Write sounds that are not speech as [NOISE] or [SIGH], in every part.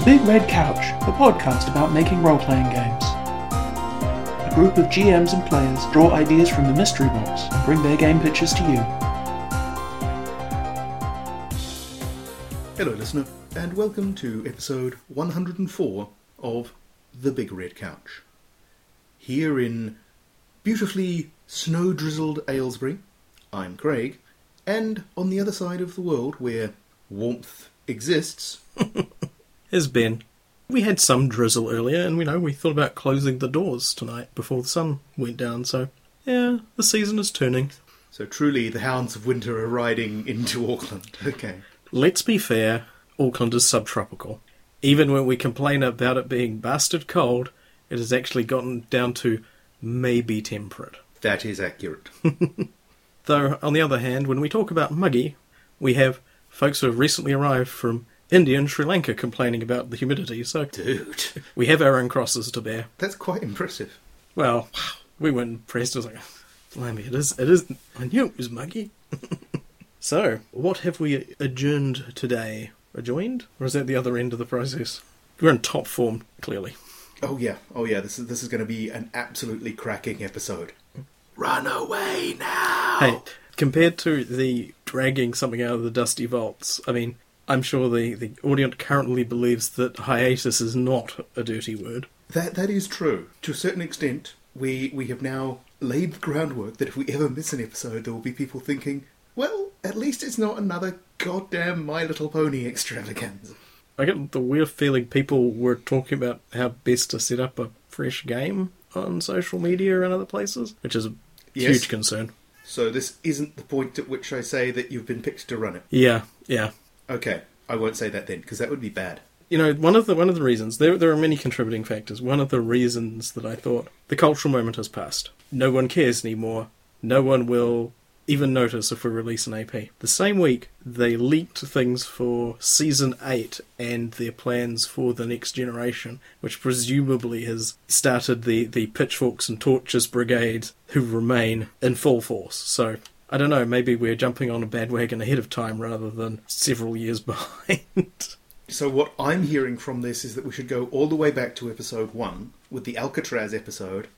The Big Red Couch, a podcast about making role playing games. A group of GMs and players draw ideas from the mystery box and bring their game pitches to you. Hello, listener, and welcome to episode 104 of The Big Red Couch. Here in beautifully snow drizzled Aylesbury, I'm Craig, and on the other side of the world where warmth exists, [LAUGHS] Has been. We had some drizzle earlier, and we know we thought about closing the doors tonight before the sun went down. So, yeah, the season is turning. so truly the hounds of winter are riding into [LAUGHS] Auckland. Okay. Let's be fair, Auckland is subtropical. Even when we complain about it being bastard cold, it has actually gotten down to maybe temperate. That is accurate. [LAUGHS] Though, on the other hand, when we talk about muggy, we have folks who have recently arrived from India and Sri Lanka complaining about the humidity, so Dude, we have our own crosses to bear. that's quite impressive. Well, we weren't impressed. I was like, blimey, it is, it is, I knew it was muggy. [LAUGHS] so, what have we adjourned today? Adjoined? Or is that the other end of the process? We're in top form, clearly. Oh yeah, oh yeah, this is this is going to be an absolutely cracking episode. Run away now! Hey, compared to the dragging something out of the dusty vaults, I mean, I'm sure the, the audience currently believes that hiatus is not a dirty word. That that is true. To a certain extent, we we have now laid the groundwork that if we ever miss an episode, there will be people thinking, well, at least it's not another goddamn My Little Pony extravaganza. I get the weird feeling people were talking about how best to set up a fresh game on social media and other places, which is a Yes. huge concern. So this isn't the point at which I say that you've been picked to run it. Yeah, yeah. Okay, I won't say that then because that would be bad. You know, one of the one of the reasons there there are many contributing factors. One of the reasons that I thought the cultural moment has passed. No one cares anymore. No one will even notice if we release an AP. The same week they leaked things for season eight and their plans for the next generation, which presumably has started the the pitchforks and torches brigade who remain in full force. So I don't know. Maybe we're jumping on a bandwagon ahead of time rather than several years [LAUGHS] behind. So what I'm hearing from this is that we should go all the way back to episode one with the Alcatraz episode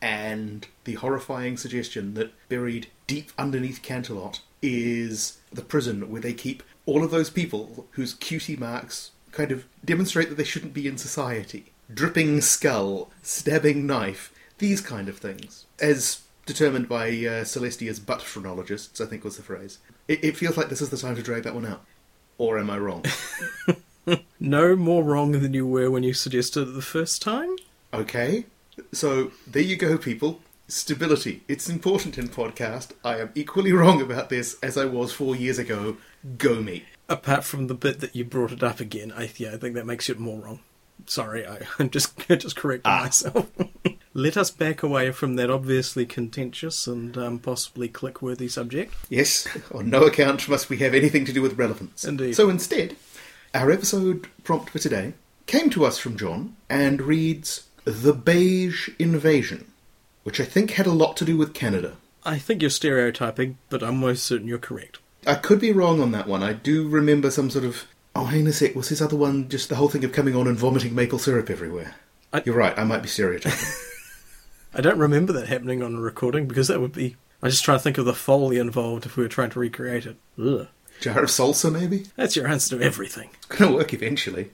and the horrifying suggestion that buried deep underneath Canterlot is the prison where they keep all of those people whose cutie marks kind of demonstrate that they shouldn't be in society. Dripping skull, stabbing knife, these kind of things. As determined by uh, Celestia's butt phrenologists, I think was the phrase. It, it feels like this is the time to drag that one out. Or am I wrong? [LAUGHS] No more wrong than you were when you suggested it the first time. Okay. So there you go, people. Stability. It's important in podcast. I am equally [LAUGHS] wrong about this as I was four years ago. Go me. Apart from the bit that you brought it up again, I yeah, I think that makes it more wrong. Sorry, I, [LAUGHS] I'm just just correcting myself. Let us back away from that obviously contentious and um, possibly click-worthy subject. Yes, [LAUGHS] on no account must we have anything to do with relevance. Indeed. So instead, our episode prompt for today came to us from John and reads The Beige Invasion, which I think had a lot to do with Canada. I think you're stereotyping, but I'm most certain you're correct. I could be wrong on that one. I do remember some sort of. Oh, hang on a sec. Was this other one just the whole thing of coming on and vomiting maple syrup everywhere? I- You're right. I might be stereotyping. [LAUGHS] I don't remember that happening on a recording because that would be. I'm just trying to think of the foley involved if we were trying to recreate it. Ugh. Jar of salsa, maybe. That's your answer to everything. It's going to work eventually.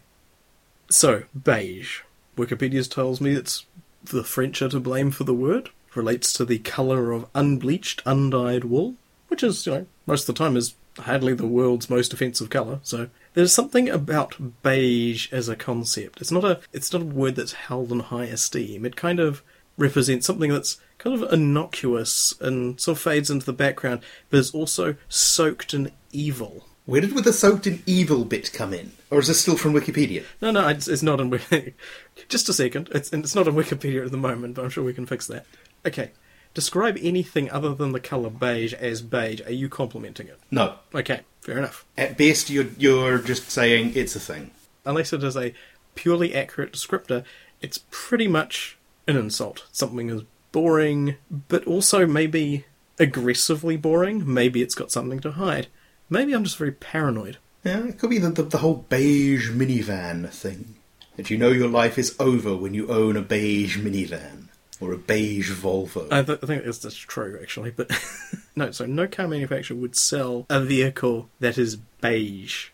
So, beige. Wikipedia tells me it's the French are to blame for the word. Relates to the colour of unbleached, undyed wool, which is, you know, most of the time is hardly the world's most offensive colour. So there's something about beige as a concept. It's not a it's not a word that's held in high esteem. It kind of represents something that's kind of innocuous and sort of fades into the background, but is also soaked in evil. Where did the soaked in evil bit come in? Or is this still from Wikipedia? No, no, it's, it's not in Wiki. [LAUGHS] Just a second. It's it's not on Wikipedia at the moment, but I'm sure we can fix that. Okay. Describe anything other than the colour beige as beige. Are you complimenting it? No. Okay, fair enough. At best, you're, you're just saying it's a thing. Unless it is a purely accurate descriptor, it's pretty much an insult. Something is boring, but also maybe aggressively boring. Maybe it's got something to hide. Maybe I'm just very paranoid. Yeah, it could be the, the, the whole beige minivan thing. That you know your life is over when you own a beige minivan. Or a beige Volvo. I, th- I think that's, that's true, actually. But [LAUGHS] no, so no car manufacturer would sell a vehicle that is beige.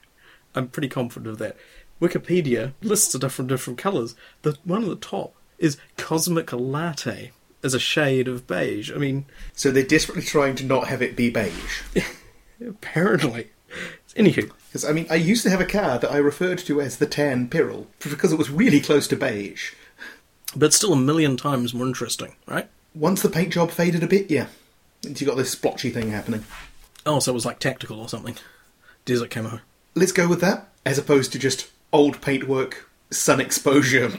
I'm pretty confident of that. Wikipedia lists it different different colours. The one at the top is cosmic latte as a shade of beige. I mean, so they're desperately trying to not have it be beige. [LAUGHS] apparently. Anywho, Because, I mean, I used to have a car that I referred to as the Tan Pirrell because it was really close to beige. but still a million times more interesting, right? Once the paint job faded a bit, yeah. And you got this splotchy thing happening. Oh, so it was like tactical or something. Desert camo. Let's go with that, as opposed to just old paintwork, sun exposure,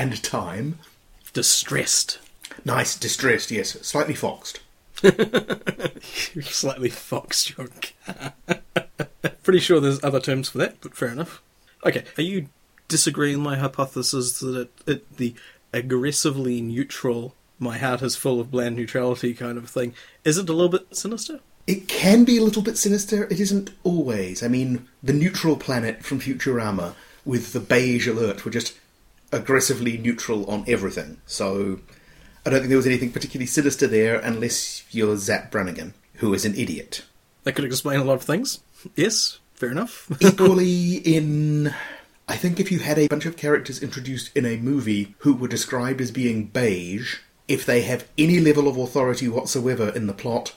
and time. Distressed. Nice, distressed, yes. Slightly foxed. [LAUGHS] Slightly foxed your [LAUGHS] car. Pretty sure there's other terms for that, but fair enough. Okay, are you disagreeing my hypothesis that it, it, the aggressively neutral, my heart is full of bland neutrality kind of thing, isn't a little bit sinister? It can be a little bit sinister. It isn't always. I mean, the neutral planet from Futurama with the beige alert were just aggressively neutral on everything. So I don't think there was anything particularly sinister there unless you're Zap Brannigan, who is an idiot. That could explain a lot of things. Yes, fair enough. [LAUGHS] Equally, in. I think if you had a bunch of characters introduced in a movie who were described as being beige, if they have any level of authority whatsoever in the plot,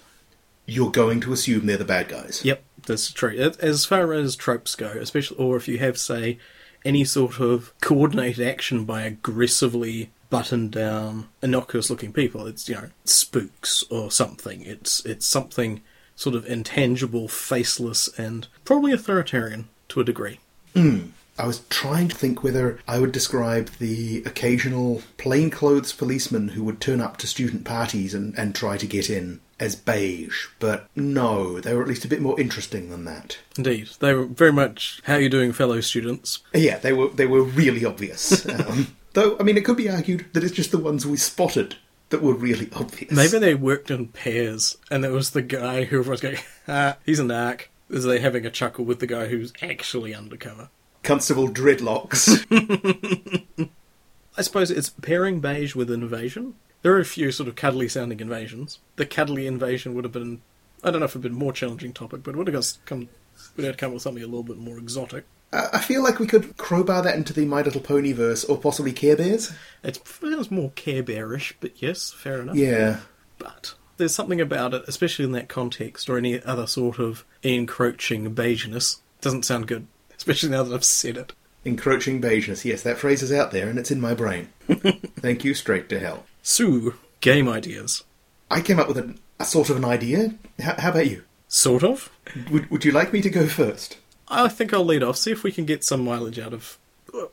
you're going to assume they're the bad guys. Yep, that's true. As- As far as tropes go, especially, or if you have, say, any sort of coordinated action by aggressively buttoned down, innocuous looking people, it's you know spooks or something. It's it's something sort of intangible, faceless, and probably authoritarian to a degree. Hmm. I was trying to think whether I would describe the occasional plainclothes policeman who would turn up to student parties and, and try to get in as beige, but no, they were at least a bit more interesting than that. Indeed, they were very much how are you doing, fellow students. Yeah, they were they were really obvious. [LAUGHS] um, though, I mean, it could be argued that it's just the ones we spotted that were really obvious. Maybe they worked in pairs, and there was the guy who was going, ah, he's a narc. Is they having a chuckle with the guy who's actually undercover? Constable Dreadlocks. [LAUGHS] I suppose it's pairing beige with invasion. There are a few sort of cuddly sounding invasions. The cuddly invasion would have been, I don't know if it would have been a more challenging topic, but it would have come, would have come with something a little bit more exotic. I I feel like we could crowbar that into the My Little Pony verse, or possibly Care Bears. It feels more Care Bearish, but yes, fair enough. Yeah. But there's something about it, especially in that context or any other sort of encroaching beigeness. Doesn't sound good, especially now that I've said it. Encroaching beigeness. Yes, that phrase is out there and it's in my brain. [LAUGHS] Thank you, straight to hell. Sue, game ideas. I came up with a, a sort of an idea. H- how about you? Sort of. Would, would you like me to go first? I think I'll lead off, see if we can get some mileage out of.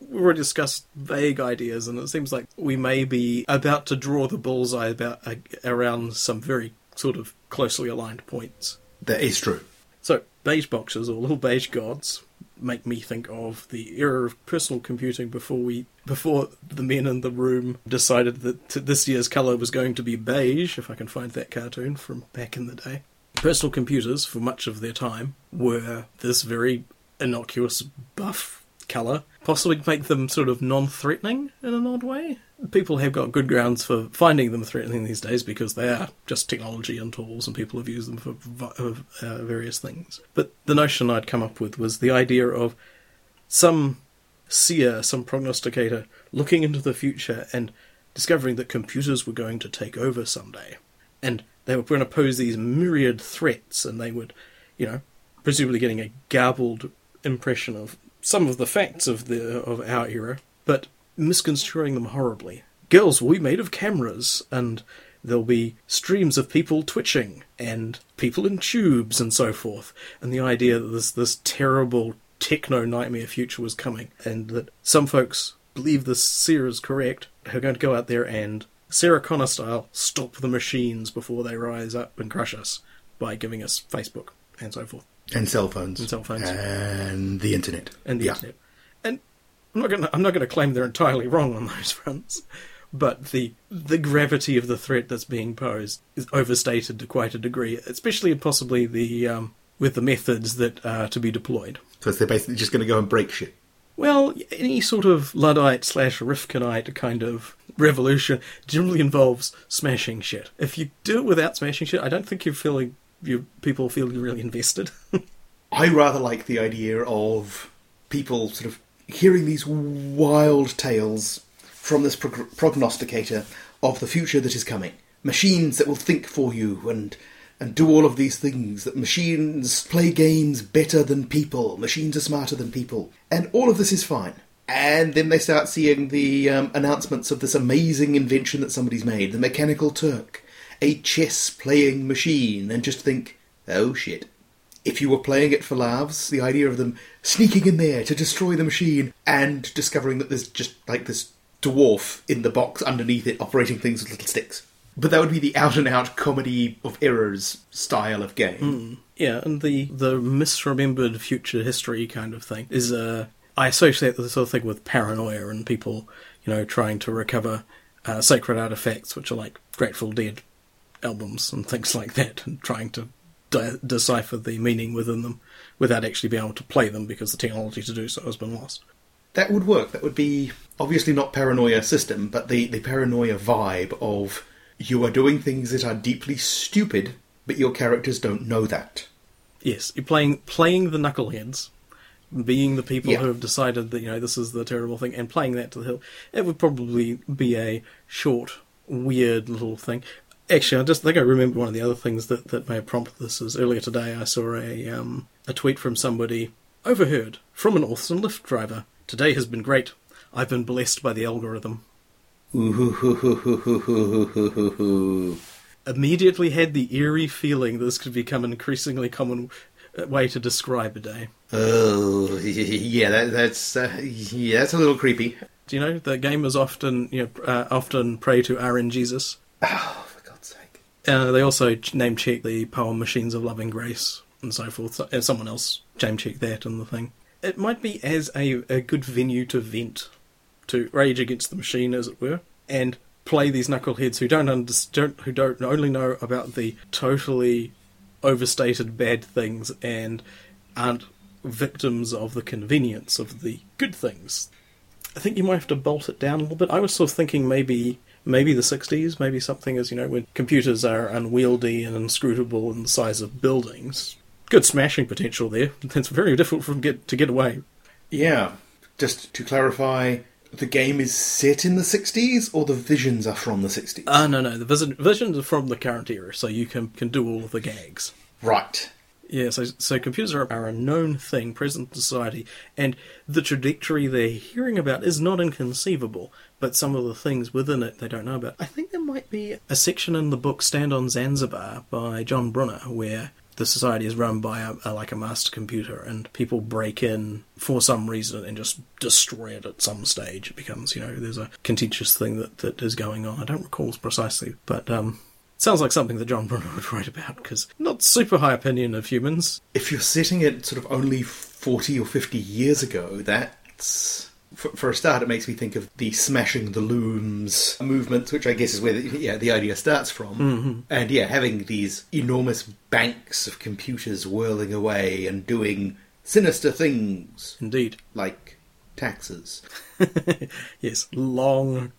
We've already discussed vague ideas, and it seems like we may be about to draw the bullseye about uh, around some very sort of closely aligned points. That is true. So, beige boxes or little beige gods make me think of the era of personal computing before we before the men in the room decided that this year's color was going to be beige if I can find that cartoon from back in the day. Personal computers for much of their time were this very innocuous buff color, possibly make them sort of non-threatening in an odd way. People have got good grounds for finding them threatening these days because they are just technology and tools, and people have used them for uh, uh, various things. But the notion I'd come up with was the idea of some seer, some prognosticator, looking into the future and discovering that computers were going to take over someday. And they were going to pose these myriad threats, and they would, you know, presumably getting a garbled impression of some of the facts of the of our era, but misconstruing them horribly. Girls will be made of cameras, and there'll be streams of people twitching, and people in tubes, and so forth. And the idea that this this terrible techno nightmare future was coming, and that some folks believe this seer is correct, are going to go out there and Sarah Connor style stop the machines before they rise up and crush us by giving us Facebook and so forth And cell phones. And cell phones. And the internet. and the yeah. internet. And I'm not going to I'm not going to claim they're entirely wrong on those [LAUGHS] fronts, but the the gravity of the threat that's being posed is overstated to quite a degree, especially possibly the um, with the methods that are to be deployed. Because they're basically just going to go and break shit. Well, any sort of Luddite slash Rifkinite kind of revolution generally involves smashing shit. If you do it without smashing shit, I don't think you feel like you people feel you're really invested. [LAUGHS] I rather like the idea of people sort of hearing these wild tales from this prog- prognosticator of the future that is coming. Machines that will think for you and and do all of these things. That machines play games better than people. Machines are smarter than people, and all of this is fine. And then they start seeing the um, announcements of this amazing invention that somebody's made, the Mechanical Turk, a chess playing machine, and just think, oh shit. If you were playing it for laughs, the idea of them sneaking in there to destroy the machine and discovering that there's just like this dwarf in the box underneath it operating things with little sticks. But that would be the out and out comedy of errors style of game. Yeah, and the the misremembered future history kind of thing is uh I associate this sort of thing with paranoia and people, you know, trying to recover uh, sacred artifacts, which are like Grateful Dead albums and things like that, and trying to de- decipher the meaning within them without actually being able to play them because the technology to do so has been lost. That would work. That would be obviously not paranoia system, but the, the paranoia vibe of you are doing things that are deeply stupid, but your characters don't know that. Yes, you're playing playing the knuckleheads, being the people Yeah. who have decided that you know this is the terrible thing, and playing that to the hill. It would probably be a short, weird little thing. Actually, I just think I remember one of the other things that, that may have prompted this is earlier today I saw a um, a tweet from somebody overheard from an Orson Lyft driver. Today has been great. I've been blessed by the algorithm. [LAUGHS] Immediately had the eerie feeling this could become an increasingly common way to describe a day. Oh, [LAUGHS] yeah, that, that's uh, yeah, that's a little creepy. Do you know the game is often you know uh, often prey to RNGesus. Oh, uh, they also name check the poem "Machines of Loving Grace" and so forth. So, someone else name check that and the thing. It might be as a, a good venue to vent, to rage against the machine, as it were, and play these knuckleheads who don't understand, who don't only know about the totally overstated bad things and aren't victims of the convenience of the good things. I think you might have to bolt it down a little bit. I was sort of thinking maybe maybe the 60s, maybe something as you know when computers are unwieldy and inscrutable in the size of buildings. Good smashing potential there. [LAUGHS] It's very difficult them get to get away. Yeah, just to clarify, the game is set in the '60s, or the visions are from the '60s. Ah, no, no. The vision, visions are from the current era, so you can can do all of the gags. right. Yeah, so so computers are, are a known thing present in society, and the trajectory they're hearing about is not inconceivable. But some of the things within it they don't know about. I think there might be a section in the book "Stand on Zanzibar" by John Brunner where the society is run by a, a like a master computer, and people break in for some reason and just destroy it at some stage. It becomes you know there's a contentious thing that that is going on. I don't recall precisely, but um. Sounds like something that John Brunner [LAUGHS] would write about, because not super high opinion of humans. If you're setting it sort of only 40 or 50 years ago, that's. For, for a start, it makes me think of the smashing the looms movement, which I guess is where the, yeah, the idea starts from. Mm-hmm. And yeah, having these enormous banks of computers whirling away and doing sinister things Indeed. like taxes. [LAUGHS] yes, long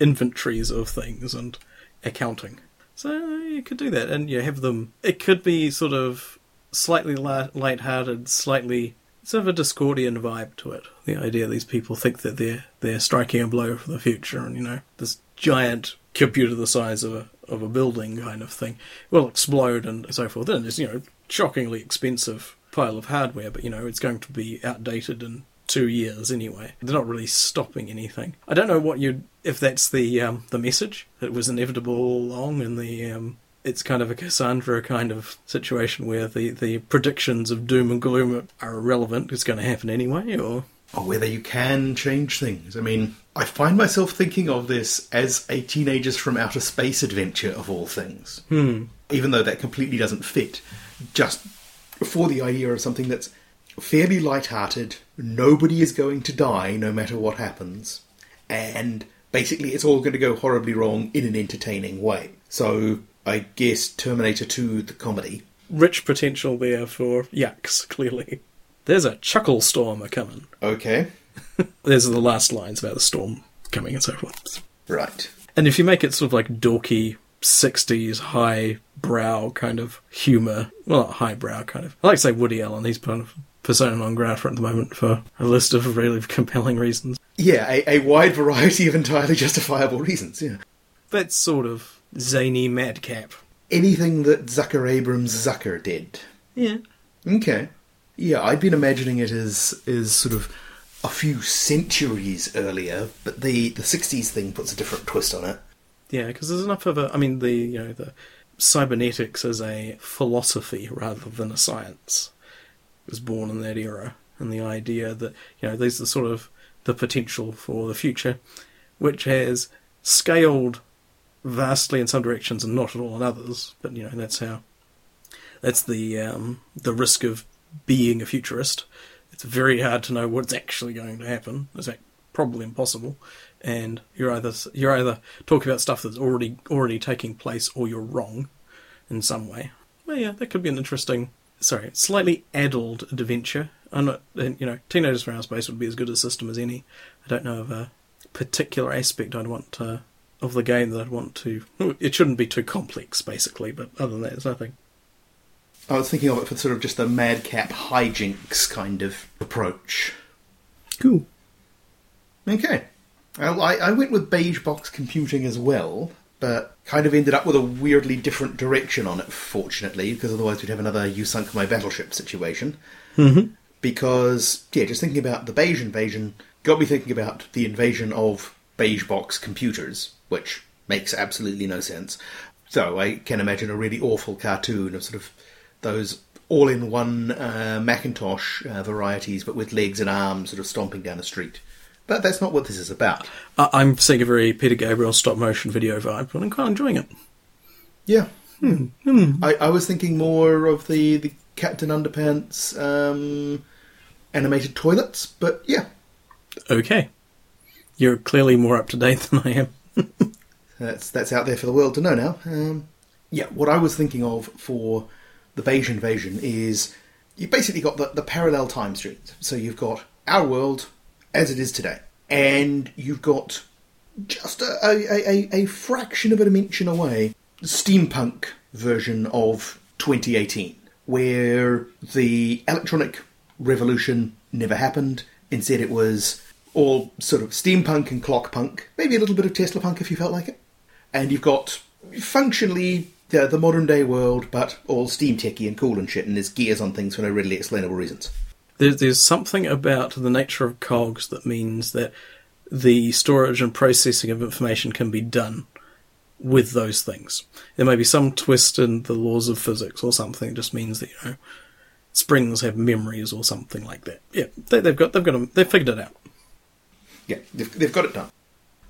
inventories of things and accounting. So you could do that, and you have them. It could be sort of slightly light, light-hearted, slightly sort of a Discordian vibe to it. The idea these people think that they're they're striking a blow for the future, and you know this giant computer the size of a of a building kind of thing will explode and so forth. And it's you know shockingly expensive pile of hardware, but you know it's going to be outdated in two years anyway. They're not really stopping anything. I don't know what you if that's the um, the message. It was inevitable all along, and the um, it's kind of a Cassandra kind of situation where the, the predictions of doom and gloom are irrelevant. It's going to happen anyway, or or whether you can change things. I mean, I find myself thinking of this as a teenagers from outer space adventure of all things. hmm. Even though that completely doesn't fit, just for the idea of something that's fairly light-hearted, nobody is going to die no matter what happens, and basically it's all going to go horribly wrong in an entertaining way. So I guess Terminator 2, the comedy, rich potential there for yucks, clearly. There's a chuckle storm a coming. Okay. [LAUGHS] There's the last lines about the storm coming and so forth. Right. And if you make it sort of like dorky 60s high brow kind of humour, well, not high brow kind of. I like to say Woody Allen, he's kind of persona non grata at the moment for a list of really [LAUGHS] compelling reasons. Yeah, a, a wide variety of entirely justifiable reasons, yeah. That's sort of zany madcap. Anything that Zucker Abrams Zucker did. Yeah. Okay. Yeah, I'd been imagining it as is sort of a few centuries earlier, but the the '60s thing puts a different twist on it. Yeah, because there's enough of a. I mean, the you know the cybernetics as a philosophy rather than a science was born in that era, and the idea that you know there's the sort of the potential for the future, which has scaled vastly in some directions and not at all in others. But you know that's how that's the um, the risk of being a futurist. It's very hard to know what's actually going to happen. It's fact, probably impossible, and you're either you're either talking about stuff that's already already taking place, or you're wrong in some way. Well, yeah, that could be an interesting, sorry, slightly addled adventure. I'm not, you know, Teenagers from Outer Space would be as good a system as any. I don't know of a particular aspect I'd want to, of the game that I'd want to. [LAUGHS] It shouldn't be too complex, basically, but other than that, there's nothing. I was thinking of it for sort of just a madcap hijinks kind of approach. Cool. Okay. Well, I, I went with beige box computing as well, but kind of ended up with a weirdly different direction on it, fortunately, because otherwise we'd have another you sunk my battleship situation. Mm-hmm. Because, yeah, just thinking about the beige invasion got me thinking about the invasion of beige box computers, which makes absolutely no sense. So I can imagine a really awful cartoon of sort of those all in one uh, Macintosh uh, varieties, but with legs and arms sort of stomping down the street. But that's not what this is about. I'm seeing a very Peter Gabriel stop motion video vibe, but I'm quite enjoying it. Yeah. I, I was thinking more of the, the Captain Underpants um, animated toilets, but yeah, Okay. You're clearly more up to date [LAUGHS] than I am. That's that's out there for the world to know now. Um, yeah, what I was thinking of for the beige invasion is you basically got the, the parallel time streams. So you've got our world as it is today, and you've got just a, a, a, a fraction of a dimension away, steampunk version of 2018, where the electronic revolution never happened. Instead, it was all sort of steampunk and clockpunk, maybe a little bit of Tesla punk if you felt like it. And you've got functionally the, the modern day world, but all steam techy and cool and shit, and there's gears on things for no readily explainable reasons. There's, there's something about the nature of cogs that means that the storage and processing of information can be done with those things. There may be some twist in the laws of physics or something. It just means that you know springs have memories or something like that. Yeah, they, they've got they've got 'em- they've figured it out. Yeah, they've, they've got it done.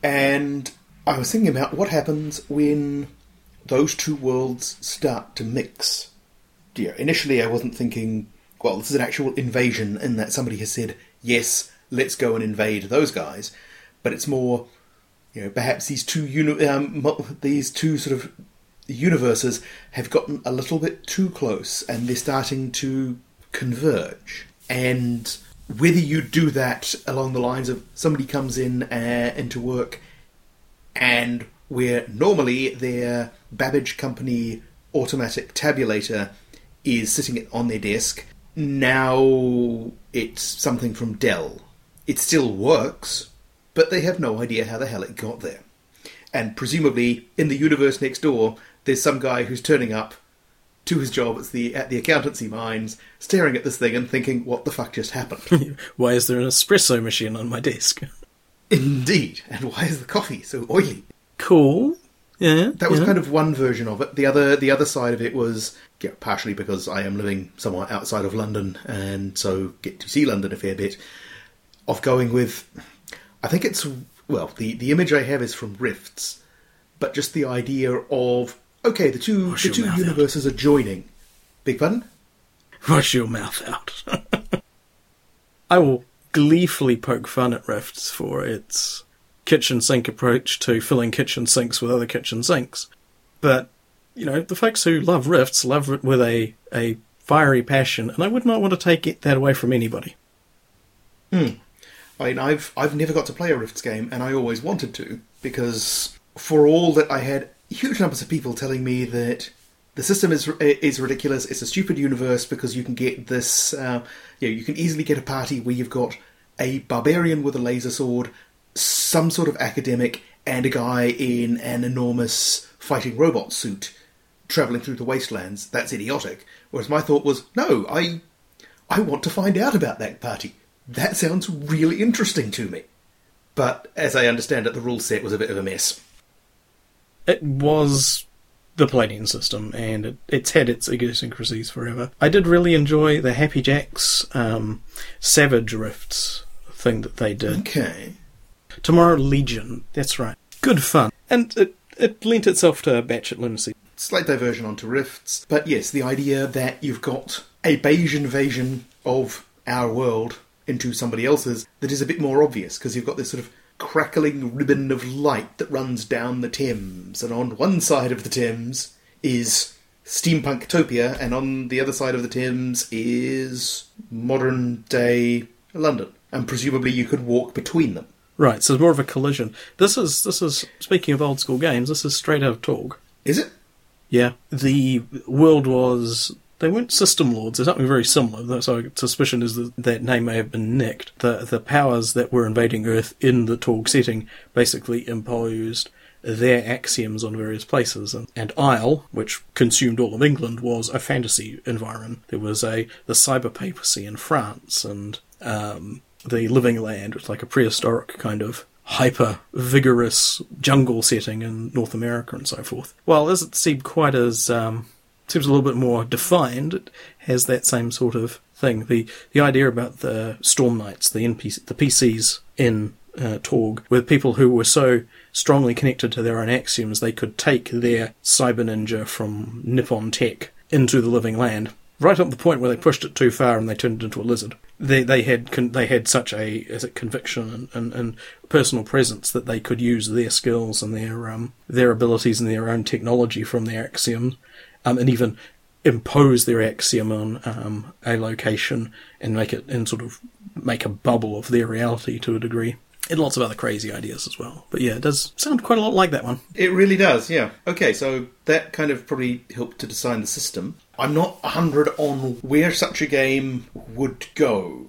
And I was thinking about what happens when those two worlds start to mix. Yeah, initially I wasn't thinking, well, this is an actual invasion in that somebody has said, yes, let's go and invade those guys. But it's more, you know, perhaps these two uni- um, these two sort of universes have gotten a little bit too close and they're starting to converge. And whether you do that along the lines of somebody comes in uh, into work and where normally their Babbage Company automatic tabulator is sitting on their desk, now it's something from Dell. It still works, but they have no idea how the hell it got there. And presumably, in the universe next door, there's some guy who's turning up to his job at the at the accountancy mines, staring at this thing and thinking, "What the fuck just happened?" [LAUGHS] Why is there an espresso machine on my desk? [LAUGHS] Indeed. And why is the coffee so oily? Cool. Yeah. That was yeah. kind of one version of it. The other the other side of it was yeah, partially because I am living somewhere outside of London and so get to see London a fair bit. Of going with I think it's well, the, the image I have is from Rifts, but just the idea of okay, the two Wash the two mouth out. universes are joining. Big pardon? Wash your mouth out. [LAUGHS] I will gleefully poke fun at Rifts for its kitchen sink approach to filling kitchen sinks with other kitchen sinks. But you know, the folks who love Rifts love it with a, a fiery passion, and I would not want to take it, that away from anybody. Hmm. I mean, I've I've never got to play a Rifts game, and I always wanted to because for all that I had huge numbers of people telling me that the system is is ridiculous, it's a stupid universe because you can get this, uh, you know, you can easily get a party where you've got a barbarian with a laser sword, some sort of academic, and a guy in an enormous fighting robot suit traveling through the wastelands. That's idiotic. Whereas my thought was, no, I I want to find out about that party. That sounds really interesting to me. But as I understand it, the rule set was a bit of a mess. It was the Palladium system, and it, it's had its idiosyncrasies forever. I did really enjoy the Happy Jacks um, Savage Rifts thing that they did. Okay. Tomorrow Legion, that's right. Good fun. And it, it lent itself to batshit lunacy. Slight diversion onto rifts. But yes, the idea that you've got a beige invasion of our world into somebody else's that is a bit more obvious because you've got this sort of crackling ribbon of light that runs down the Thames, and on one side of the Thames is steampunktopia, and on the other side of the Thames is modern day London. And presumably you could walk between them. Right, so it's more of a collision. This is this is speaking of old school games. This is straight out of Torg. Is it? Yeah, the world was they weren't system lords. There's something very similar. So suspicion is that that name may have been nicked. The the powers that were invading Earth in the Torg setting basically imposed their axioms on various places. And, and Aysle, which consumed all of England, was a fantasy environment. There was a the cyber papacy in France, and um, the Living Land, which like a prehistoric kind of hyper vigorous jungle setting in North America and so forth. Does it seem quite as um, seems a little bit more defined, it has that same sort of thing. The the idea about the Storm Knights, the NPC, the PCs in uh, Torg, were people who were so strongly connected to their own axioms they could take their cyber ninja from Nippon Tech into the living land. Right up the point where they pushed it too far and they turned it into a lizard. They they had con- they had such a conviction and, and, and personal presence that they could use their skills and their um their abilities and their own technology from their axioms um, and even impose their axiom on um, a location and make it and sort of make a bubble of their reality to a degree. And lots of other crazy ideas as well. But yeah, it does sound quite a lot like that one. It really does, yeah. Okay, so that kind of probably helped to design the system. I'm not 100 on where such a game would go.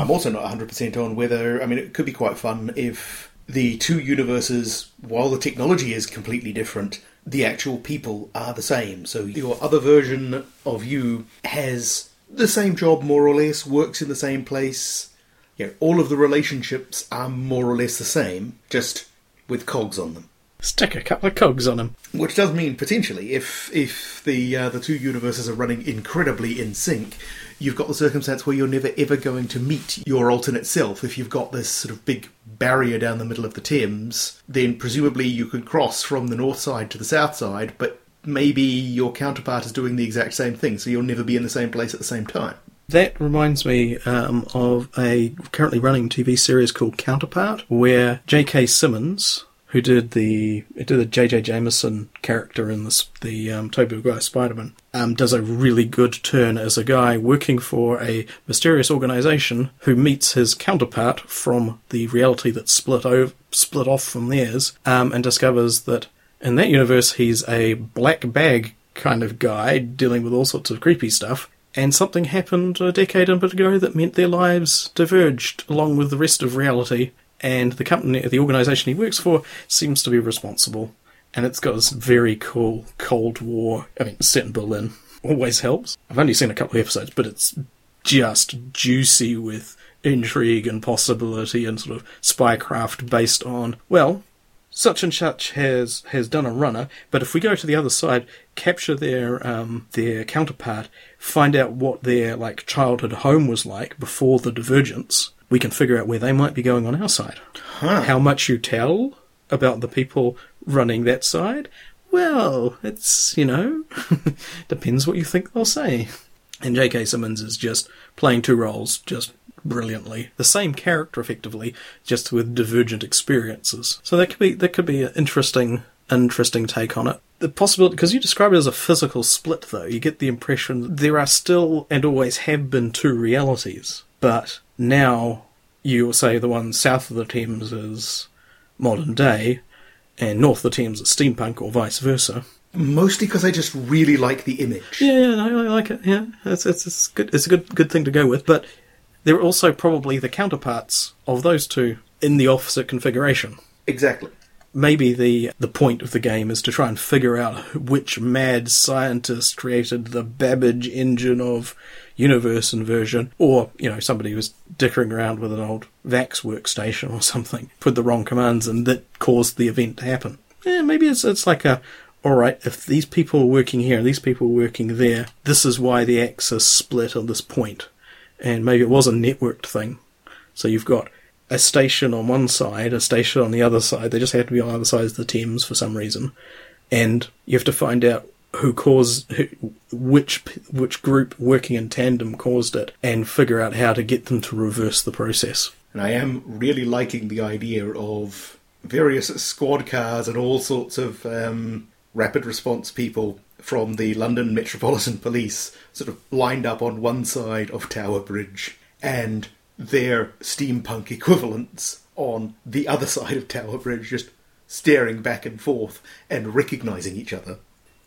I'm also not 100% on whether, I mean, it could be quite fun if the two universes, while the technology is completely different, the actual people are the same. So your other version of you has the same job, more or less, works in the same place. You know, all of the relationships are more or less the same, just with cogs on them. Stick a couple of cogs on them. Which does mean potentially, if if the uh, the two universes are running incredibly in sync, you've got the circumstance where you're never ever going to meet your alternate self. If you've got this sort of big barrier down the middle of the Thames, then presumably you could cross from the north side to the south side, but maybe your counterpart is doing the exact same thing, so you'll never be in the same place at the same time. That reminds me um, of a currently running TV series called Counterpart, where J.K. Simmons, who did the did the J.J. Jameson character in this, the um, Tobey Maguire Spider-Man, um, does a really good turn as a guy working for a mysterious organization who meets his counterpart from the reality that split over, split off from theirs, um, and discovers that in that universe he's a black bag kind of guy dealing with all sorts of creepy stuff. And something happened a decade and a bit ago that meant their lives diverged along with the rest of reality, and the company, the organization he works for, seems to be responsible. And it's got this very cool Cold War. I mean, set in Berlin always helps. I've only seen a couple of episodes, but it's just juicy with intrigue and possibility and sort of spycraft based on well, such and such has has done a runner, but if we go to the other side, capture their um, their counterpart, find out what their like childhood home was like before the divergence, we can figure out where they might be going on our side. How much you tell about the people running that side? Well, it's you know [LAUGHS] depends what you think they'll say. And J.K. Simmons is just playing two roles just brilliantly. The same character, effectively, just with divergent experiences. So that could be that could be an interesting interesting take on it. The possibility, because you describe it as a physical split, though, you get the impression there are still and always have been two realities. But now you say the one south of the Thames is modern day, and north of the Thames is steampunk, or vice versa. Mostly because I just really like the image. Yeah, yeah, no, I like it. Yeah, it's it's, it's good. It's a good good thing to go with. But there are also probably the counterparts of those two in the opposite configuration. Exactly. Maybe the the point of the game is to try and figure out which mad scientist created the Babbage engine of universe inversion, or you know somebody was dickering around with an old Vax workstation or [LAUGHS] something, put the wrong commands in that caused the event to happen. Yeah, maybe it's it's like a all right, if these people are working here, and these people are working there, this is why the axis split on this point. And maybe it was a networked thing. So you've got a station on one side, a station on the other side. They just have to be on either sides of the Thames for some reason. And you have to find out who caused, who, which, which group working in tandem caused it and figure out how to get them to reverse the process. And I am really liking the idea of various squad cars and all sorts of um, rapid response people from the London Metropolitan [LAUGHS] Police sort of lined up on one side of Tower Bridge and their steampunk equivalents on the other [LAUGHS] side of Tower Bridge just staring back and forth and recognizing each other.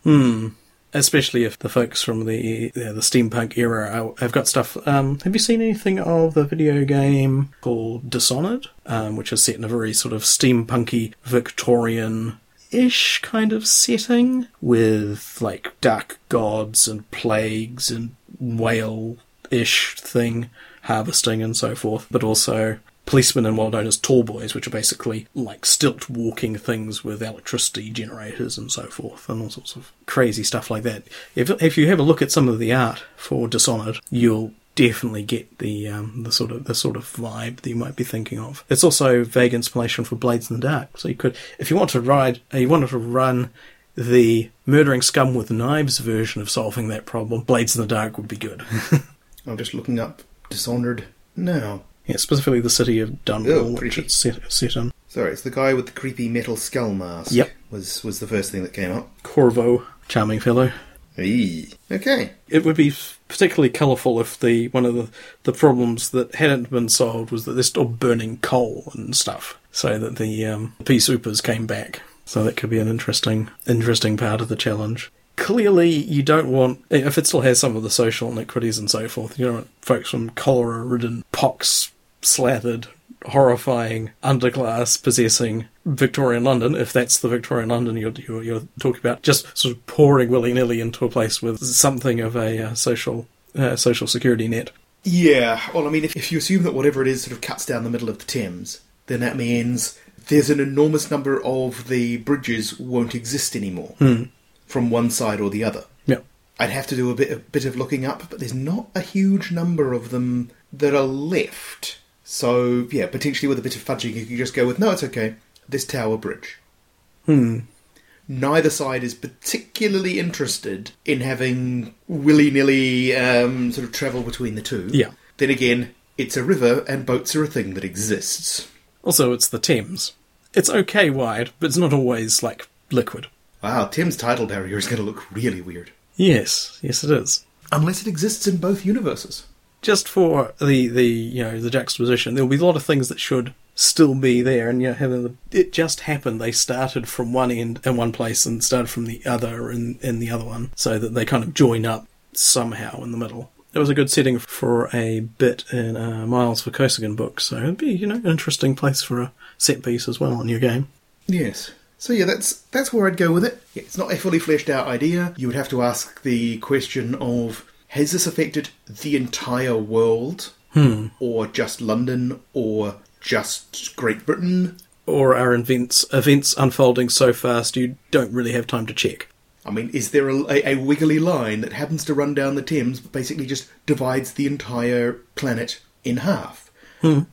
Hmm. Especially if the folks from the yeah, the steampunk era have got stuff. Um, have you seen anything of the video game called Dishonored, um, which is set in a very sort of steampunky Victorian ish kind of setting with like dark gods and plagues and whale ish thing, harvesting and so forth, but also policemen and what known as tall boys, which are basically like stilt walking things with electricity generators and so forth, and all sorts of crazy stuff like that. If if you have a look at some of the art for Dishonored, you'll definitely get the um, the sort of the sort of vibe that you might be thinking of. It's also vague inspiration for Blades in the Dark. So you could, if you want to ride, you wanted to run the murdering scum with knives version of solving that problem, Blades in the Dark would be good. [LAUGHS] I'm just looking up Dishonored now. Yeah, specifically the city of Oh, Dunwall, which creepy. it's set, set in. Sorry, it's the guy with the creepy metal skull mask. Yep. Was was the first thing that came up. Corvo, charming fellow. Eee. Okay. It would be particularly colourful if the one of the, the problems that hadn't been solved was that they're still burning coal and stuff, so that the um, pea soupers came back. So that could be an interesting interesting part of the challenge. Clearly, you don't want if it still has some of the social iniquities and so forth. You don't want folks from cholera-ridden, pox-slathered, horrifying underclass possessing Victorian London, if that's the Victorian London you're, you're, you're talking about, just sort of pouring willy nilly into a place with something of a uh, social uh, social security net. Yeah. Well, I mean, if, if you assume that whatever it is sort of cuts down the middle of the Thames, then that means there's an enormous number of the bridges won't exist anymore from one side or the other. Yeah. I'd have to do a bit a bit of looking up, but there's not a huge number of them that are left. So yeah, potentially with a bit of fudging, you can just go with no, it's okay. This Tower Bridge. Hmm. Neither side is particularly interested in having willy nilly um, sort of travel between the two. Yeah. Then again, it's a river, and boats are a thing that exists. Also, it's the Thames. It's okay wide, but it's not always like liquid. Wow, Thames tidal barrier is going to look really weird. Yes, yes, it is. Unless it exists in both universes. Just for the the you know the juxtaposition, there'll be a lot of things that should still be there, and you know, having the, it just happened. They started from one end in one place and started from the other in in the other one, so that they kind of join up somehow in the middle. It was a good setting for a bit in uh, Miles Vorkosigan book, so it'd be you know an interesting place for a set piece as well in your game. Yes. So yeah, that's that's where I'd go with it. Yeah, it's not a fully fleshed out idea. You would have to ask the question of has this affected the entire world, Hmm. or just London, or just Great Britain? Or are events events unfolding so fast you don't really have time to check? I mean, is there a, a, a wiggly line that happens to run down the Thames, but basically just divides the entire planet in half?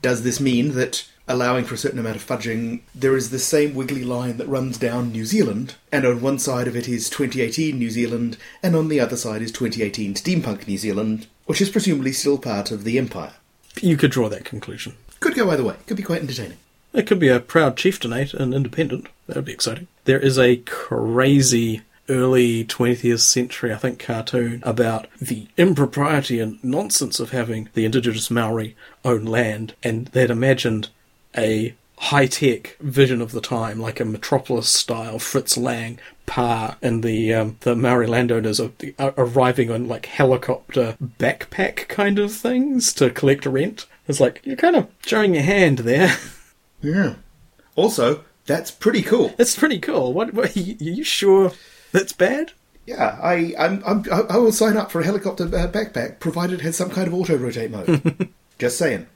Does this mean that allowing for a certain amount of fudging, there is the same wiggly line that runs down New Zealand, and on one side of it is 2018 New Zealand, and on the other side is 2018 Steampunk New Zealand, which is presumably still part of the Empire? You could draw that conclusion. Could go either way. Could be quite entertaining. It could be a proud chieftainate and independent. That would be exciting. There is a crazy early 20th century, I think, cartoon about the impropriety and nonsense of having the indigenous Maori own land, and they'd imagined a high tech vision of the time, like a metropolis style Fritz Lang Pa and the um, the Maori landowners are, are arriving on like helicopter backpack kind of things to collect rent. It's like you're kind of showing your hand there. [LAUGHS] Yeah. Also, that's pretty cool. It's pretty cool. What, what are you, are you sure that's bad? Yeah, I I'm, I'm, I will sign up for a helicopter uh, backpack provided it has some kind of auto rotate mode. [LAUGHS] Just saying.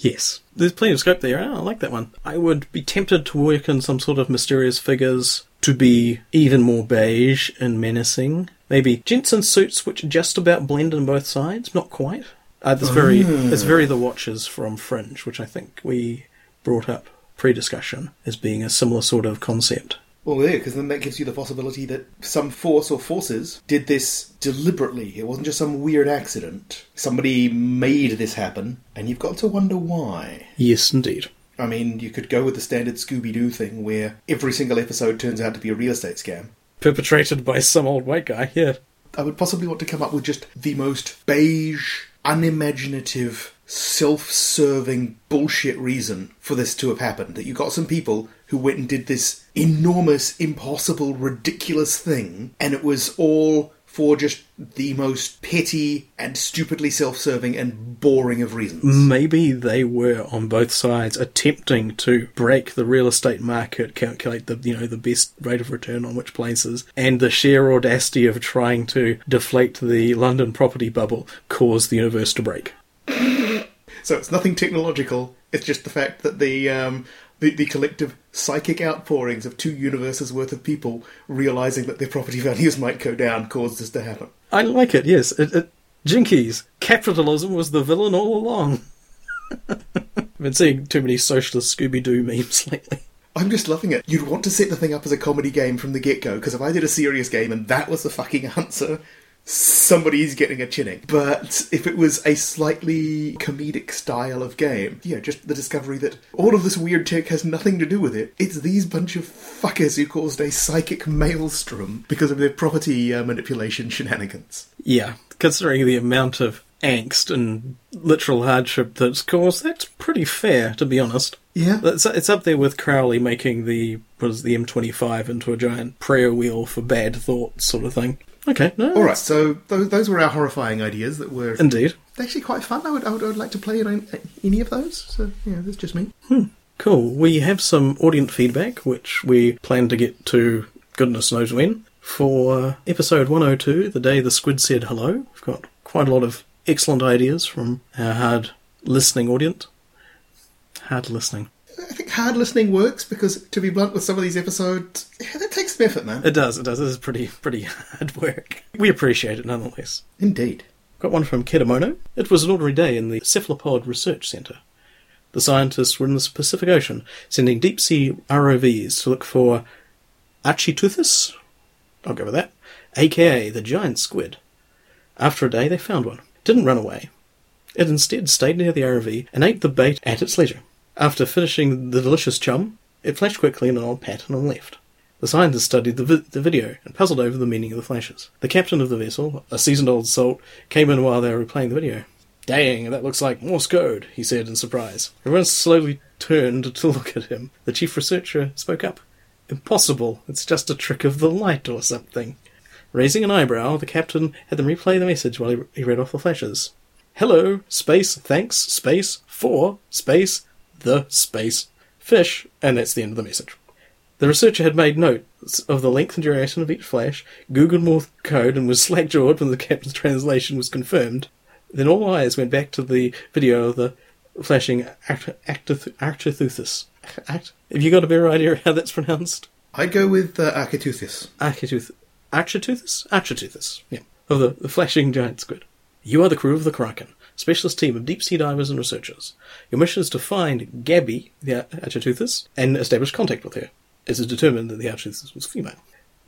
Yes. There's plenty of scope there. Oh, I like that one. I would be tempted to work in some sort of mysterious figures to be even more beige and menacing. Maybe Jensen suits which just about blend in both sides, not quite. Uh, it's very, it's very the Watchers from Fringe, which I think we brought up pre-discussion as being a similar sort of concept. Well, yeah, because then that gives you the possibility that some force or forces did this deliberately. It wasn't just some weird accident. Somebody made this happen, and you've got to wonder why. Yes, indeed. I mean, you could go with the standard Scooby Doo thing where every single episode turns out to be a real estate scam. Perpetrated by some old white guy. Yeah. I would possibly want to come up with just the most beige, unimaginative, self serving bullshit reason for this to have happened. That you got some people who went and did this enormous, impossible, ridiculous thing, and it was all for just the most petty and stupidly self serving and boring of reasons. Maybe they were on both sides attempting to break the real estate market, calculate the you know the best rate of return on which places, and the sheer audacity of trying to deflate the London property bubble caused the universe to break. [LAUGHS] So it's nothing technological. It's just the fact that the um, the, the collective psychic outpourings of two universes worth of people realizing that their property [LAUGHS] values might go down caused this to happen. I like it. Yes, it, it, Jinkies. Capitalism was the villain all along. [LAUGHS] I've been seeing too many socialist Scooby Doo memes [LAUGHS] lately. I'm just loving it. You'd want to set the thing up as a comedy game from the get go, because if I did a serious game and that was the fucking answer, somebody's getting a chinning. But if it was a slightly comedic style of game, yeah, just the discovery that all of this weird tech has nothing to do with it. It's these bunch of fuckers who caused a psychic maelstrom because of their property uh, manipulation shenanigans. Yeah, considering the amount of angst and literal hardship that's caused, that's pretty fair, to be honest. Yeah. It's, it's up there with Crowley making the was the M25 into a giant prayer wheel for bad thoughts, sort of thing. Okay, no, All right, so those, those were our horrifying ideas that were indeed. actually quite fun. I would, I would, I would like to play any, any of those. So, yeah, that's just me. Hmm, cool. We have some audience feedback, which we plan to get to goodness knows when. For episode 102, the day the squid said hello, we've got quite a lot of excellent ideas from our hard listening audience. Hard listening. I think hard listening works because, to be blunt, with some of these episodes, yeah, that takes some effort, man. It does, it does. It is pretty, pretty hard work. We appreciate it nonetheless. Indeed. Got one from Kedamono. It was an ordinary day in the Cephalopod Research Centre. The scientists were in the Pacific Ocean, sending deep sea ROVs to look for Architeuthis, I'll go with that, aka the giant squid. After a day, they found one. It didn't run away. It instead stayed near the ROV and ate the bait at its leisure. After finishing the delicious chum, it flashed quickly in an old pattern and left. The scientists studied the, vi- the video and puzzled over the meaning of the flashes. The captain of the vessel, a seasoned old salt, came in while they were replaying the video. Dang, that looks like Morse code, he said in surprise. Everyone slowly turned to look at him. The chief researcher spoke up. Impossible, it's just a trick of the light or something. Raising an eyebrow, the captain had them replay the message while he, he read off the flashes. Hello, space, thanks, space, for, space, the, space, fish, and that's the end of the message. The researcher had made notes of the length and duration of each flash, googled Morse code, and was slack-jawed when the captain's translation was confirmed. Then all eyes went back to the video of the flashing Architeuthis. Act- Have you got a better idea of how that's pronounced? I'd go with uh, Architeuthis. Architeuth- Architeuthis? Architeuthis, yeah. Of the, the flashing giant squid. You are the crew of the Kraken, specialist team of deep sea divers and researchers. Your mission is to find Gabby, the Architeuthis, and establish contact with her. It is determined that the Architeuthis was female.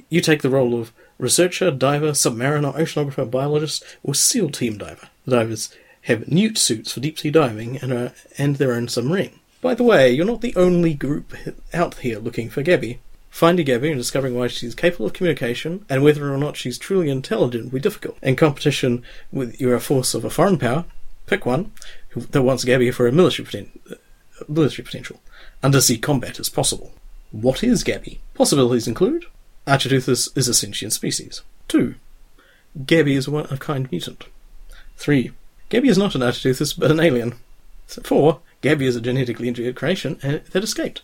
You take the role of researcher, diver, submariner, oceanographer, biologist, or SEAL team diver. The divers have newt suits for deep sea diving and, are, and their own submarine. By the way, you're not the only group out here looking for Gabby. Finding Gabby and discovering why she's capable of communication and whether or not she's truly intelligent will be difficult. In competition with your force of a foreign power, pick one that wants Gabby for a military, poten- uh, military potential. Undersea combat is possible. What is Gabby? Possibilities include Architeuthis is a sentient species. 2. Gabby is a one of kind mutant. 3. Gabby is not an Architeuthis but an alien. 4. Gabby is a genetically engineered creation uh, that escaped.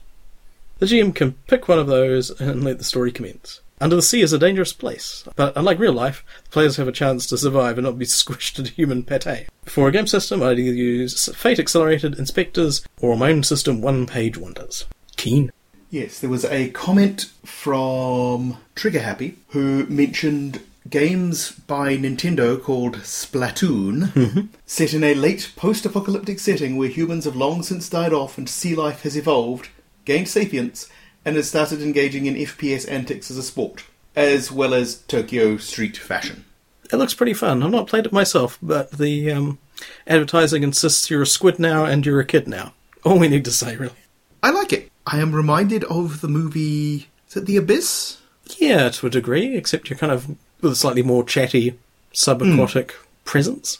The GM can pick one of those and let the story commence. Under the sea is a dangerous place, but unlike real life, players have a chance to survive and not be [LAUGHS] squished into human pate. For a game system, I'd either use Fate Accelerated Inspectors or my own system One Page Wonders. Keen. Yes, there was a comment from Trigger Happy who mentioned games by Nintendo called Splatoon, [LAUGHS] mm-hmm. set in a late post apocalyptic setting where humans have long since died off and sea life has evolved, gained sapience, and has started engaging in FPS antics as a sport, as well as Tokyo street fashion. It looks pretty fun. I've not played it myself, but the um, advertising insists you're a squid now and you're a kid now. All we need to say, really. I like it. I am reminded of the movie. Is it The Abyss? Yeah, to a degree, except you're kind of with a slightly more chatty, subaquatic presence.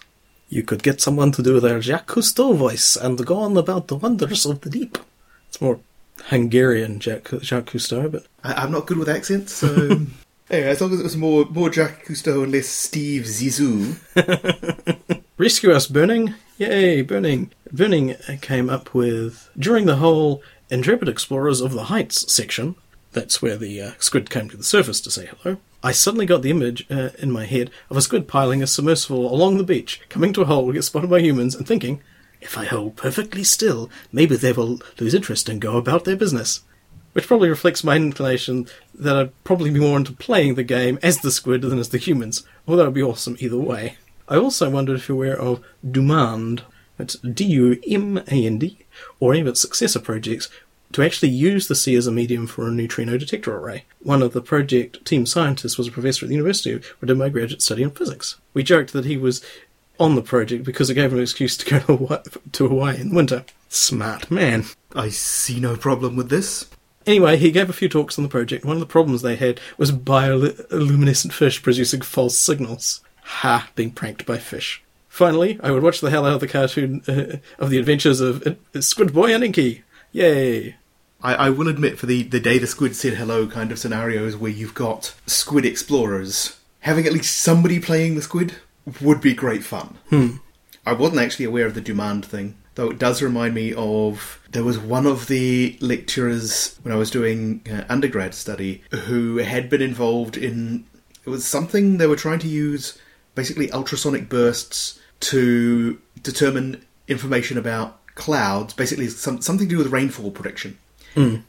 You could get someone to do their Jacques Cousteau voice and go on about the wonders of the deep. It's more Hungarian Jacques, Jacques Cousteau, but I, I'm not good with accents, so. [LAUGHS] anyway, as long as it was more more Jacques Cousteau and less Steve Zissou. [LAUGHS] Rescue Us Burning? Yay, Burning. Burning came up with, during the whole Intrepid Explorers of the Heights section, that's where the uh, squid came to the surface to say hello, I suddenly got the image uh, in my head of a squid piling a submersible along the beach, coming to a hole, get spotted by humans, and thinking, if I hold perfectly still, maybe they will lose interest and go about their business. Which probably reflects my inclination that I'd probably be more into playing the game as the squid than as the humans, although it'd be awesome either way. I also wondered if you're aware of Dumand, it's D-U-M-A-N-D, or any of its successor projects, to actually use the sea as a medium for a neutrino detector array. One of the project team scientists was a professor at the university where I did my graduate study in physics. We joked that he was on the project because it gave him an excuse to go to Hawaii, to Hawaii in the winter. Smart man. I see no problem with this. Anyway, he gave a few talks on the project. One of the problems they had was bioluminescent fish producing false signals. Ha, being pranked by fish. Finally, I would watch the hell out of the cartoon uh, of the adventures of uh, Squid Boy and Inky. Yay! I, I will admit, for the, the day the squid said hello kind of scenarios where you've got squid explorers, having at least somebody playing the squid would be great fun. I wasn't actually aware of the Dumand thing, though it does remind me of there was one of the lecturers when I was doing uh, undergrad study who had been involved in it was something they were trying to use basically ultrasonic bursts to determine information about clouds, basically some, something to do with rainfall prediction.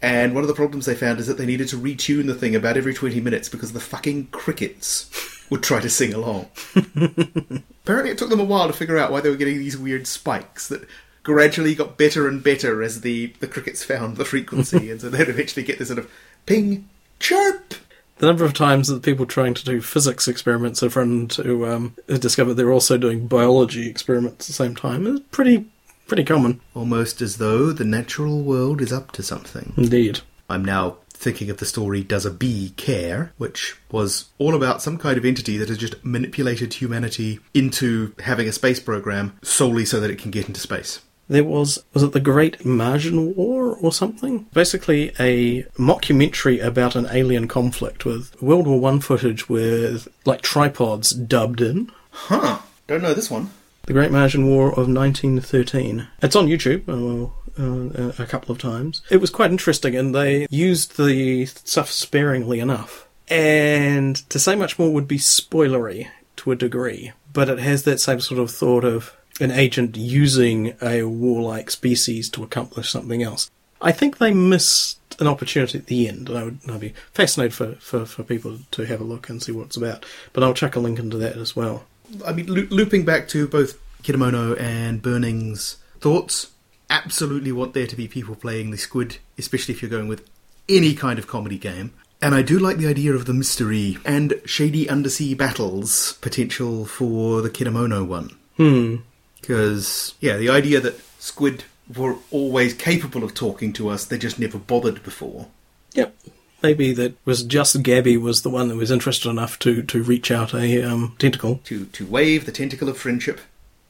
And one of the problems they found is that they needed to retune the thing about every 20 minutes because the fucking crickets would try to sing along. [LAUGHS] Apparently, it took them a while to figure out why they were getting these weird spikes that gradually got better and better as the, the crickets found the frequency, [LAUGHS] and so they'd eventually get this sort of ping, chirp. The number of times that people trying to do physics experiments have run to um, discover they're also doing biology experiments at the same time is pretty pretty common. Almost as though the natural world is up to something. Indeed. I'm now thinking of the story Does a Bee Care, which was all about some kind of entity that has just manipulated humanity into having a space program solely so that it can get into space. There was was it the Great Martian War or something? Basically, a mockumentary about an alien conflict with World War One footage with like tripods dubbed in. Huh. Don't know this one. The Great Martian War of 1913. It's on YouTube. uh, Well, uh, a couple of times. It was quite interesting, and they used the stuff sparingly enough. And to say much more would be spoilery to a degree, but it has that same sort of thought of an agent using a warlike species to accomplish something else. I think they missed an opportunity at the end, and I would I'd be fascinated for, for, for people to have a look and see what it's about. But I'll chuck a link into that as well. I mean, loo- looping back to both Kitamono and Burning's thoughts, absolutely want there to be people playing the squid, especially if you're going with any kind of comedy game. And I do like the idea of the mystery and shady undersea battles potential for the Kitamono one. Hmm. Because, yeah, the idea that squid were always capable of talking to us, they just never bothered before. Yep. Maybe that was just Gabby was the one that was interested enough to, to reach out a um, tentacle. To, to wave the tentacle of friendship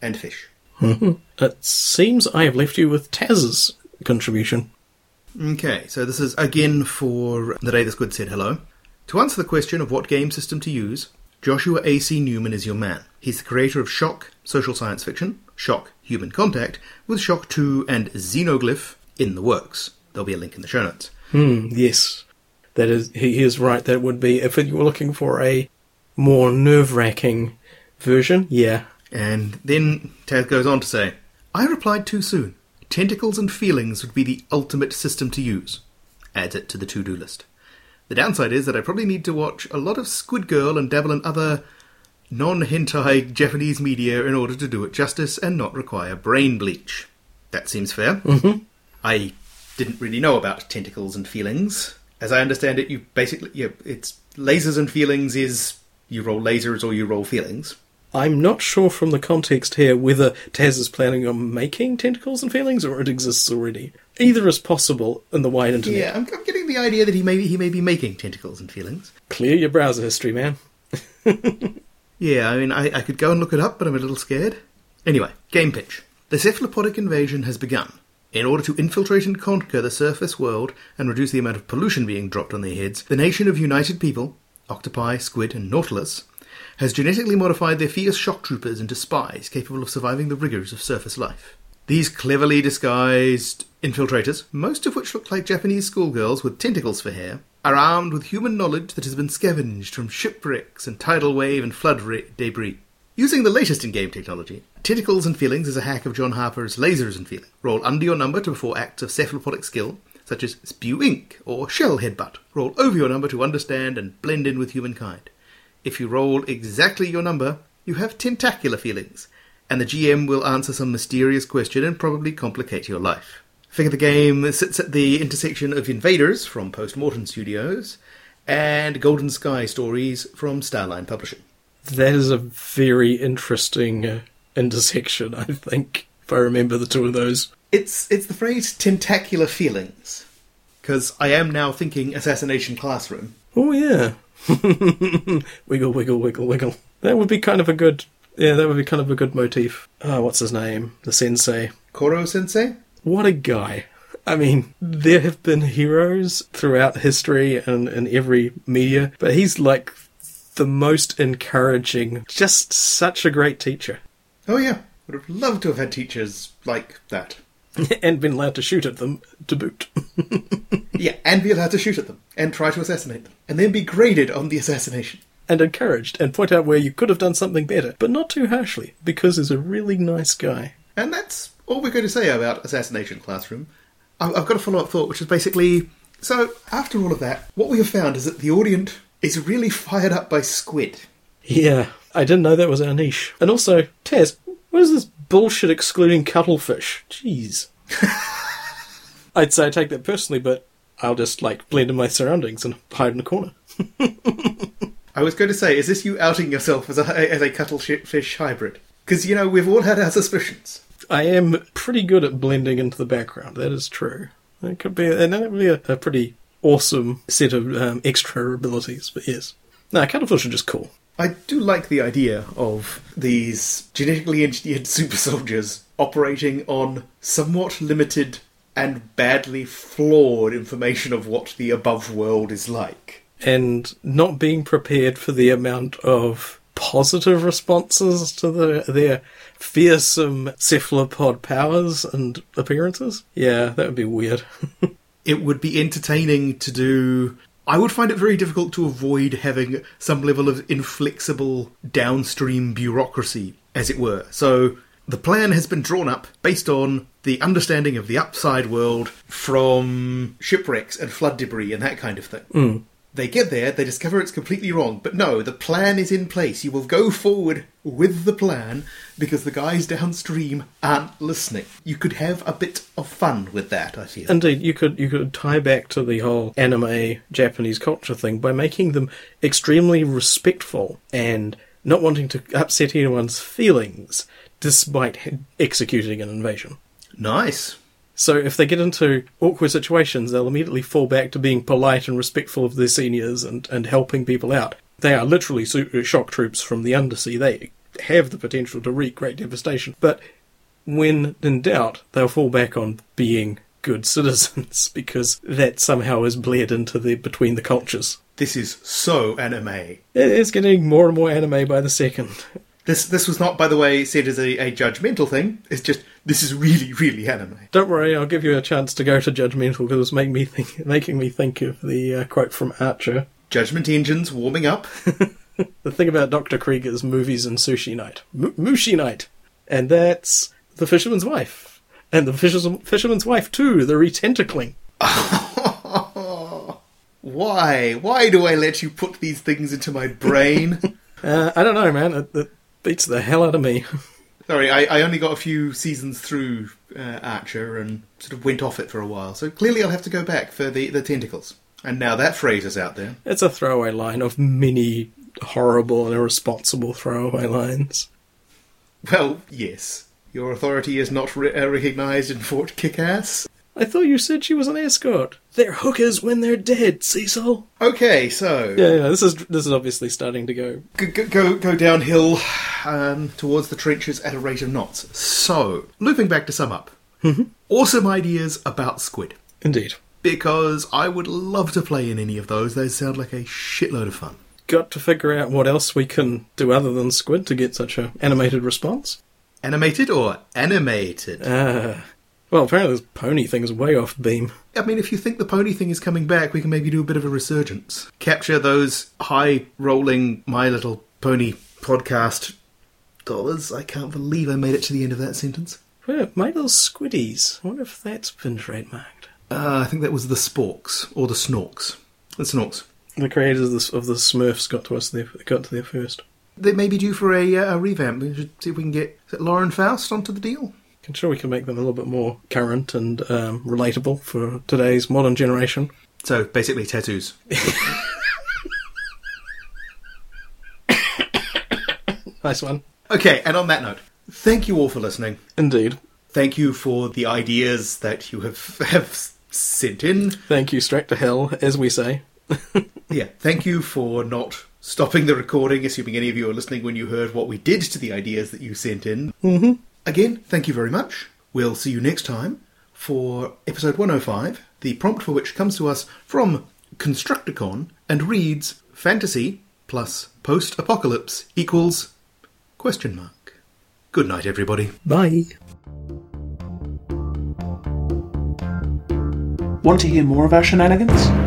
and fish. It seems I have left you with Taz's contribution. Okay, so this is again for the day This squid said hello. To answer the question of what game system to use, Joshua A.C. Newman is your man. He's the creator of Shock, social science fiction, Shock, human contact, with Shock 2 and Xenoglyph in the works. There'll be a link in the show notes. Hmm, yes. That is, he is right. That would be, if you were looking for a more nerve wracking version, yeah. And then Taz goes on to say, I replied too soon. Tentacles and feelings would be the ultimate system to use. Adds it to the to do list. The downside is that I probably need to watch a lot of Squid Girl and dabble in other non hentai Japanese media in order to do it justice and not require brain bleach. That seems fair. Mm-hmm. I didn't really know about tentacles and feelings. As I understand it, you basically, yeah, it's lasers and feelings is you roll lasers or you roll feelings. I'm not sure from the context here whether Taz is planning on making tentacles and feelings or it exists already. Either is possible in the wide internet. Yeah, I'm, I'm getting the idea that he may he may be making tentacles and feelings. Clear your browser history, man. [LAUGHS] Yeah, I mean, I, I could go and look it up, but I'm a little scared. Anyway, game pitch. The cephalopodic invasion has begun. In order to infiltrate and conquer the surface world and reduce the amount of pollution being dropped on their heads, the nation of United People, octopi, squid, and nautilus, has genetically modified their fierce shock troopers into spies capable of surviving the rigors of surface life. These cleverly disguised infiltrators, most of which look like Japanese schoolgirls with tentacles for hair, are armed with human knowledge that has been scavenged from shipwrecks and tidal wave and flood re- debris. Using the latest in game technology, Tentacles and Feelings is a hack of John Harper's Lasers and Feeling. Roll under your number to perform acts of cephalopodic skill, such as spew ink or shell headbutt. Roll over your number to understand and blend in with humankind. If you roll exactly your number, you have tentacular feelings, and the GM will answer some mysterious question and probably complicate your life. Figure the game sits at the intersection of Invaders from Postmortem Studios and Golden Sky Stories from Starline Publishing. That is a very interesting uh, intersection, I think, if I remember the two of those. It's it's the phrase tentacular feelings because I am now thinking assassination classroom. Oh, yeah. [LAUGHS] wiggle, wiggle, wiggle, wiggle. That would be kind of a good. Yeah, that would be kind of a good motif. Oh, what's his name? The sensei. Koro Sensei. What a guy. I mean, there have been heroes throughout history and in every media, but he's like the most encouraging, just such a great teacher. Oh yeah, would have loved to have had teachers like that. [LAUGHS] and been allowed to shoot at them to boot. [LAUGHS] Yeah, and be allowed to shoot at them and try to assassinate them, and then be graded on the assassination. and encouraged and point out where you could have done something better, but not too harshly, because he's a really nice guy. And that's all we're going to say about Assassination Classroom. I- I've got a follow up thought, which is basically so, after all of that, what we have found is that the audience is really fired up by Squid. Yeah, I didn't know that was our niche. And also, Taz, what is this bullshit excluding cuttlefish? Jeez. [LAUGHS] I'd say I take that personally, but I'll just, like, blend in my surroundings and hide in a corner. [LAUGHS] I was going to say, is this you outing yourself as a, as a cuttlefish hybrid? Because, you know, we've all had our suspicions. I am pretty good at blending into the background, that is true. It could be, and that would be a, a pretty awesome set of um, extra abilities, but yes. No, are just cool. I do like the idea of these genetically engineered [LAUGHS] super soldiers operating on somewhat limited and badly flawed information of what the above world is like. and not being prepared for the amount of positive responses to the, their fearsome cephalopod powers and appearances. Yeah, that would be weird. [LAUGHS] It would be entertaining to do. I would find it very difficult to avoid having some level of inflexible downstream bureaucracy, as it were. So the plan has been drawn up based on the understanding of the upside world from shipwrecks and flood debris and that kind of thing. Hmm. They get there, they discover it's completely wrong, but no, the plan is in place. You will go forward with the plan because the guys downstream aren't listening. You could have a bit of fun with that, I feel. Indeed, you could you could tie back to the whole anime Japanese culture thing by making them extremely respectful and not wanting to upset anyone's feelings despite executing an invasion. Nice. So if they get into awkward situations, they'll immediately fall back to being polite and respectful of their seniors and, and helping people out. They are literally shock troops from the undersea. They have the potential to wreak great devastation. But when in doubt, they'll fall back on being good [LAUGHS] citizens because that somehow is bled into the between the cultures. This is so anime. It is getting more and more anime by the second. This this was not, by the way, said as a, a judgmental thing. It's just this is really, really anime. Don't worry, I'll give you a chance to go to judgmental because it's make me think, making me think of the uh, quote from Archer. Judgment engines warming up. [LAUGHS] The thing about Dr. Krieger's movies and Sushi Night. M- Mushi Night! And that's The Fisherman's Wife. And The Fisher's- Fisherman's Wife too, the retentacling. [LAUGHS] Why? Why do I let you put these things into my brain? [LAUGHS] Uh, I don't know, man. It, it beats the hell out of me. Sorry, I, I only got a few seasons through uh, Archer and sort of went off it for a while. So clearly I'll have to go back for the, the tentacles. And now that phrase is out there. It's a throwaway line of many horrible and irresponsible throwaway lines. Well, yes. Your authority is not re- uh, recognised in Fort Kickass. I thought you said she was an escort. They're hookers when they're dead, Cecil. Okay, so Yeah, yeah. This is this is obviously starting to go. go, go, go, go downhill um, towards the trenches at a rate of knots. So, looping back to sum up. Awesome ideas about squid. Indeed. Because I would love to play in any of those. Those sound like a shitload of fun. Got to figure out what else we can do other than squid to get such a animated response. Animated or animated? Ah. Well, apparently this pony thing is way off beam. I mean, if you think the pony thing is coming back, we can maybe do a bit of a resurgence. Capture those high rolling My Little Pony podcast dollars. I can't believe I made it to the end of that sentence. My little squiddies. I wonder if that's been trademarked. Uh, I think that was the Sporks or the Snorks. The Snorks. The creators of the, of the Smurfs got to us there, got to there first. They may be due for a, uh, a revamp. We should see if we can get Lauren Faust onto the deal. I'm sure we can make them a little bit more current and um, relatable for today's modern generation. So basically, tattoos. [COUGHS] Nice one. Okay, and on that note, thank you all for listening. Indeed. Thank you for the ideas that you have have sent in. Thank you, straight to hell, as we say. [LAUGHS] Yeah, thank you for not stopping the recording, assuming any of you are listening when you heard what we did to the ideas that you sent in. Mm-hmm. Again, thank you very much. We'll see you next time for episode 105, the prompt for which comes to us from Constructicon and reads fantasy plus post apocalypse equals question mark. Good night, everybody. Bye. Want to hear more of our shenanigans?